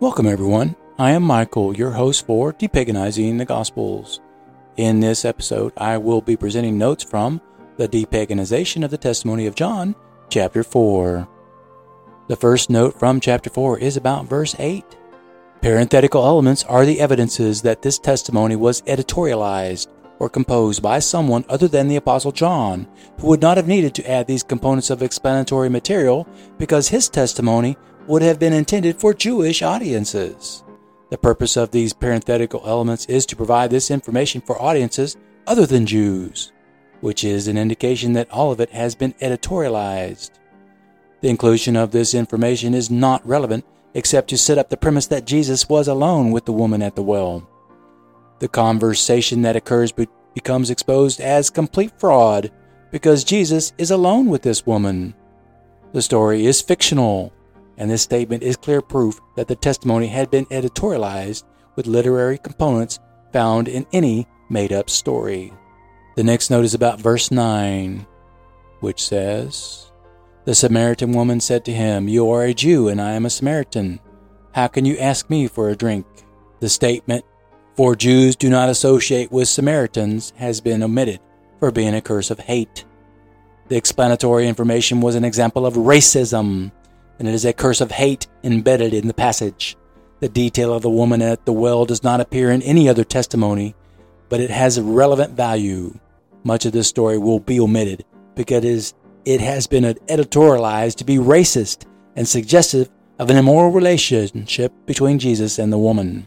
Welcome, everyone. I am Michael, your host for Depaganizing the Gospels. In this episode, I will be presenting notes from the Depaganization of the Testimony of John, chapter 4. The first note from chapter 4 is about verse 8. Parenthetical elements are the evidences that this testimony was editorialized or composed by someone other than the Apostle John, who would not have needed to add these components of explanatory material because his testimony would have been intended for Jewish audiences. The purpose of these parenthetical elements is to provide this information for audiences other than Jews, which is an indication that all of it has been editorialized. The inclusion of this information is not relevant except to set up the premise that Jesus was alone with the woman at the well. The conversation that occurs be- becomes exposed as complete fraud because Jesus is alone with this woman. The story is fictional and this statement is clear proof that the testimony had been editorialized with literary components found in any made up story. The next note is about verse 9, which says, The Samaritan woman said to him, You are a Jew, and I am a Samaritan. How can you ask me for a drink? The statement, For Jews do not associate with Samaritans, has been omitted for being a curse of hate. The explanatory information was an example of racism and it is a curse of hate embedded in the passage. The detail of the woman at the well does not appear in any other testimony, but it has relevant value. Much of this story will be omitted because it has been editorialized to be racist and suggestive of an immoral relationship between Jesus and the woman.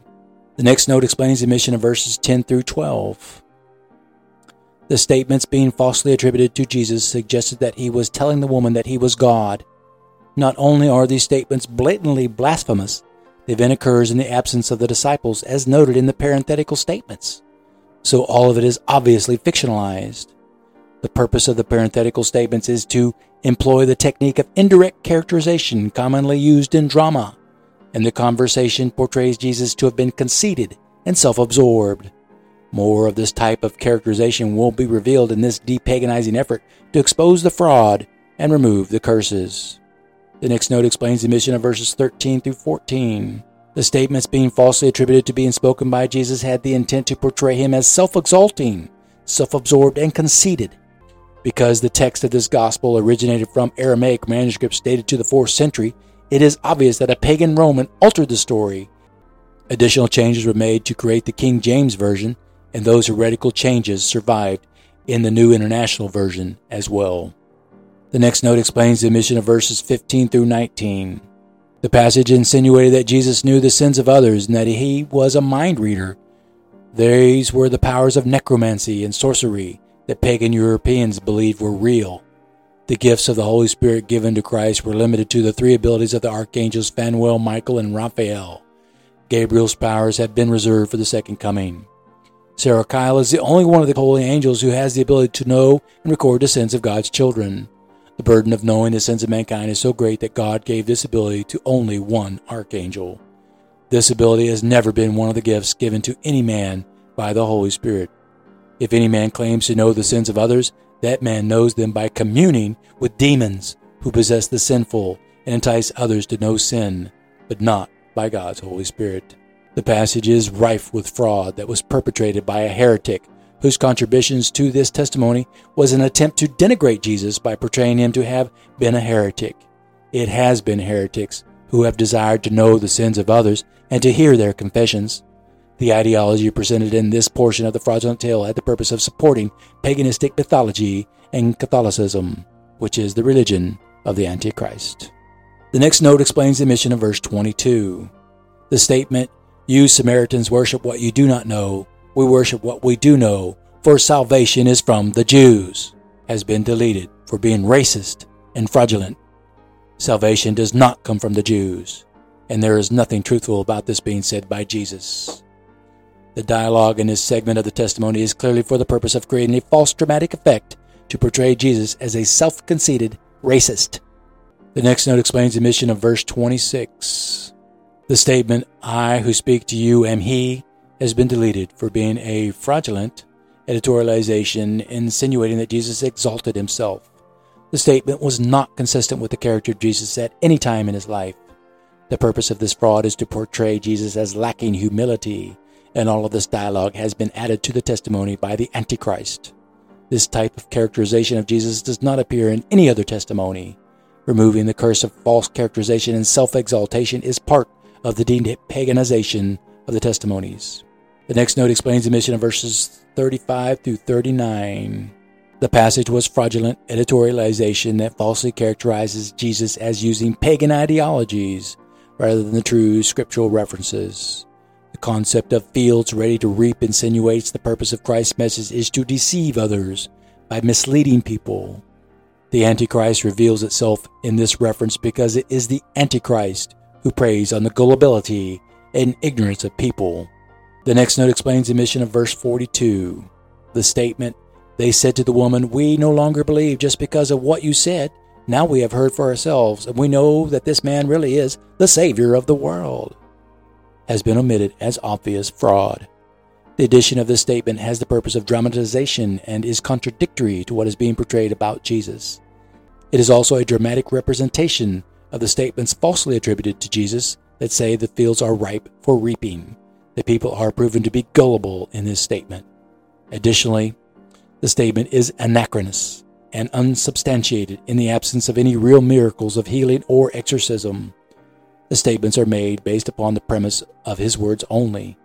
The next note explains the mission of verses 10 through 12. The statements being falsely attributed to Jesus suggested that he was telling the woman that he was God not only are these statements blatantly blasphemous, the event occurs in the absence of the disciples, as noted in the parenthetical statements. So all of it is obviously fictionalized. The purpose of the parenthetical statements is to employ the technique of indirect characterization commonly used in drama, and the conversation portrays Jesus to have been conceited and self absorbed. More of this type of characterization will be revealed in this depaganizing effort to expose the fraud and remove the curses. The next note explains the mission of verses 13 through 14. The statements being falsely attributed to being spoken by Jesus had the intent to portray him as self exalting, self absorbed, and conceited. Because the text of this gospel originated from Aramaic manuscripts dated to the 4th century, it is obvious that a pagan Roman altered the story. Additional changes were made to create the King James Version, and those heretical changes survived in the New International Version as well. The next note explains the mission of verses 15 through 19. The passage insinuated that Jesus knew the sins of others and that he was a mind reader. These were the powers of necromancy and sorcery that pagan Europeans believed were real. The gifts of the Holy Spirit given to Christ were limited to the three abilities of the archangels Phanuel, Michael, and Raphael. Gabriel's powers have been reserved for the second coming. Serachiel is the only one of the holy angels who has the ability to know and record the sins of God's children. The burden of knowing the sins of mankind is so great that God gave this ability to only one archangel. This ability has never been one of the gifts given to any man by the Holy Spirit. If any man claims to know the sins of others, that man knows them by communing with demons who possess the sinful and entice others to know sin, but not by God's Holy Spirit. The passage is rife with fraud that was perpetrated by a heretic whose contributions to this testimony was an attempt to denigrate Jesus by portraying him to have been a heretic. It has been heretics who have desired to know the sins of others and to hear their confessions. The ideology presented in this portion of the fraudulent tale had the purpose of supporting paganistic mythology and Catholicism, which is the religion of the Antichrist. The next note explains the mission of verse 22. The statement, You Samaritans worship what you do not know, we worship what we do know, for salvation is from the Jews, has been deleted for being racist and fraudulent. Salvation does not come from the Jews, and there is nothing truthful about this being said by Jesus. The dialogue in this segment of the testimony is clearly for the purpose of creating a false dramatic effect to portray Jesus as a self conceited racist. The next note explains the mission of verse 26. The statement, I who speak to you am He, has been deleted for being a fraudulent editorialization insinuating that Jesus exalted himself. The statement was not consistent with the character of Jesus at any time in his life. The purpose of this fraud is to portray Jesus as lacking humility, and all of this dialogue has been added to the testimony by the Antichrist. This type of characterization of Jesus does not appear in any other testimony. Removing the curse of false characterization and self exaltation is part of the depaganization of the testimonies. The next note explains the mission of verses 35 through 39. The passage was fraudulent editorialization that falsely characterizes Jesus as using pagan ideologies rather than the true scriptural references. The concept of fields ready to reap insinuates the purpose of Christ's message is to deceive others by misleading people. The Antichrist reveals itself in this reference because it is the Antichrist who preys on the gullibility and ignorance of people. The next note explains the mission of verse 42. The statement, They said to the woman, We no longer believe just because of what you said. Now we have heard for ourselves, and we know that this man really is the Savior of the world has been omitted as obvious fraud. The addition of this statement has the purpose of dramatization and is contradictory to what is being portrayed about Jesus. It is also a dramatic representation of the statements falsely attributed to Jesus that say the fields are ripe for reaping. The people are proven to be gullible in this statement. Additionally, the statement is anachronous and unsubstantiated in the absence of any real miracles of healing or exorcism. The statements are made based upon the premise of his words only.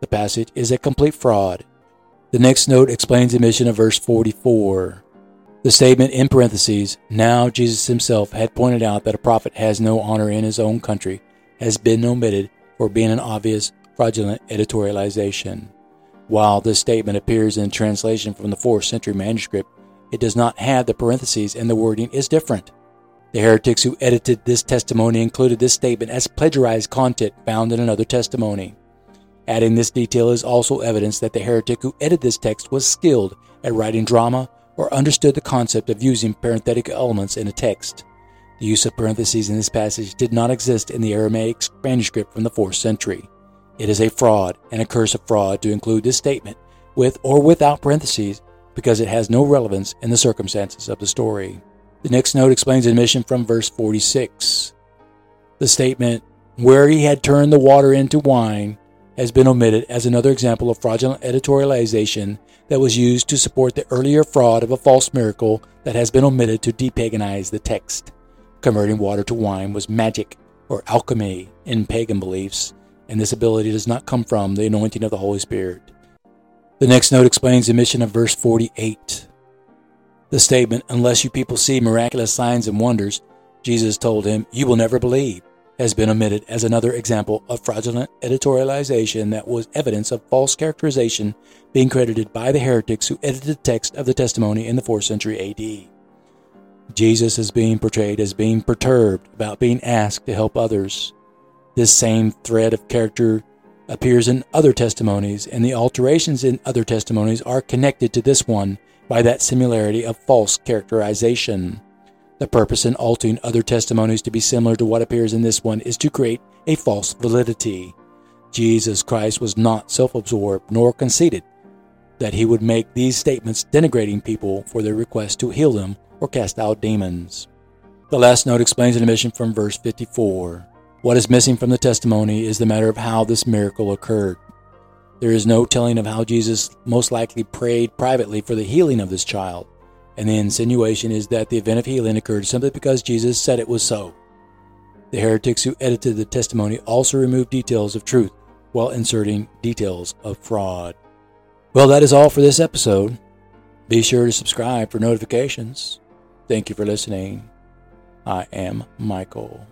The passage is a complete fraud. The next note explains the mission of verse 44. The statement in parentheses, now Jesus himself had pointed out that a prophet has no honor in his own country, has been omitted for being an obvious fraudulent editorialization. While this statement appears in translation from the 4th century manuscript, it does not have the parentheses and the wording is different. The heretics who edited this testimony included this statement as plagiarized content found in another testimony. Adding this detail is also evidence that the heretic who edited this text was skilled at writing drama or understood the concept of using parenthetical elements in a text. The use of parentheses in this passage did not exist in the Aramaic manuscript from the 4th century. It is a fraud and a curse of fraud to include this statement with or without parentheses because it has no relevance in the circumstances of the story. The next note explains admission from verse 46. The statement, where he had turned the water into wine, has been omitted as another example of fraudulent editorialization that was used to support the earlier fraud of a false miracle that has been omitted to depaganize the text. Converting water to wine was magic or alchemy in pagan beliefs, and this ability does not come from the anointing of the Holy Spirit. The next note explains the mission of verse 48. The statement, unless you people see miraculous signs and wonders, Jesus told him, you will never believe, has been omitted as another example of fraudulent editorialization that was evidence of false characterization being credited by the heretics who edited the text of the testimony in the 4th century AD. Jesus is being portrayed as being perturbed about being asked to help others. This same thread of character appears in other testimonies, and the alterations in other testimonies are connected to this one by that similarity of false characterization. The purpose in altering other testimonies to be similar to what appears in this one is to create a false validity. Jesus Christ was not self absorbed nor conceited that he would make these statements denigrating people for their request to heal them or cast out demons. The last note explains an omission from verse 54. What is missing from the testimony is the matter of how this miracle occurred. There is no telling of how Jesus most likely prayed privately for the healing of this child, and the insinuation is that the event of healing occurred simply because Jesus said it was so. The heretics who edited the testimony also removed details of truth while inserting details of fraud. Well, that is all for this episode. Be sure to subscribe for notifications. Thank you for listening. I am Michael.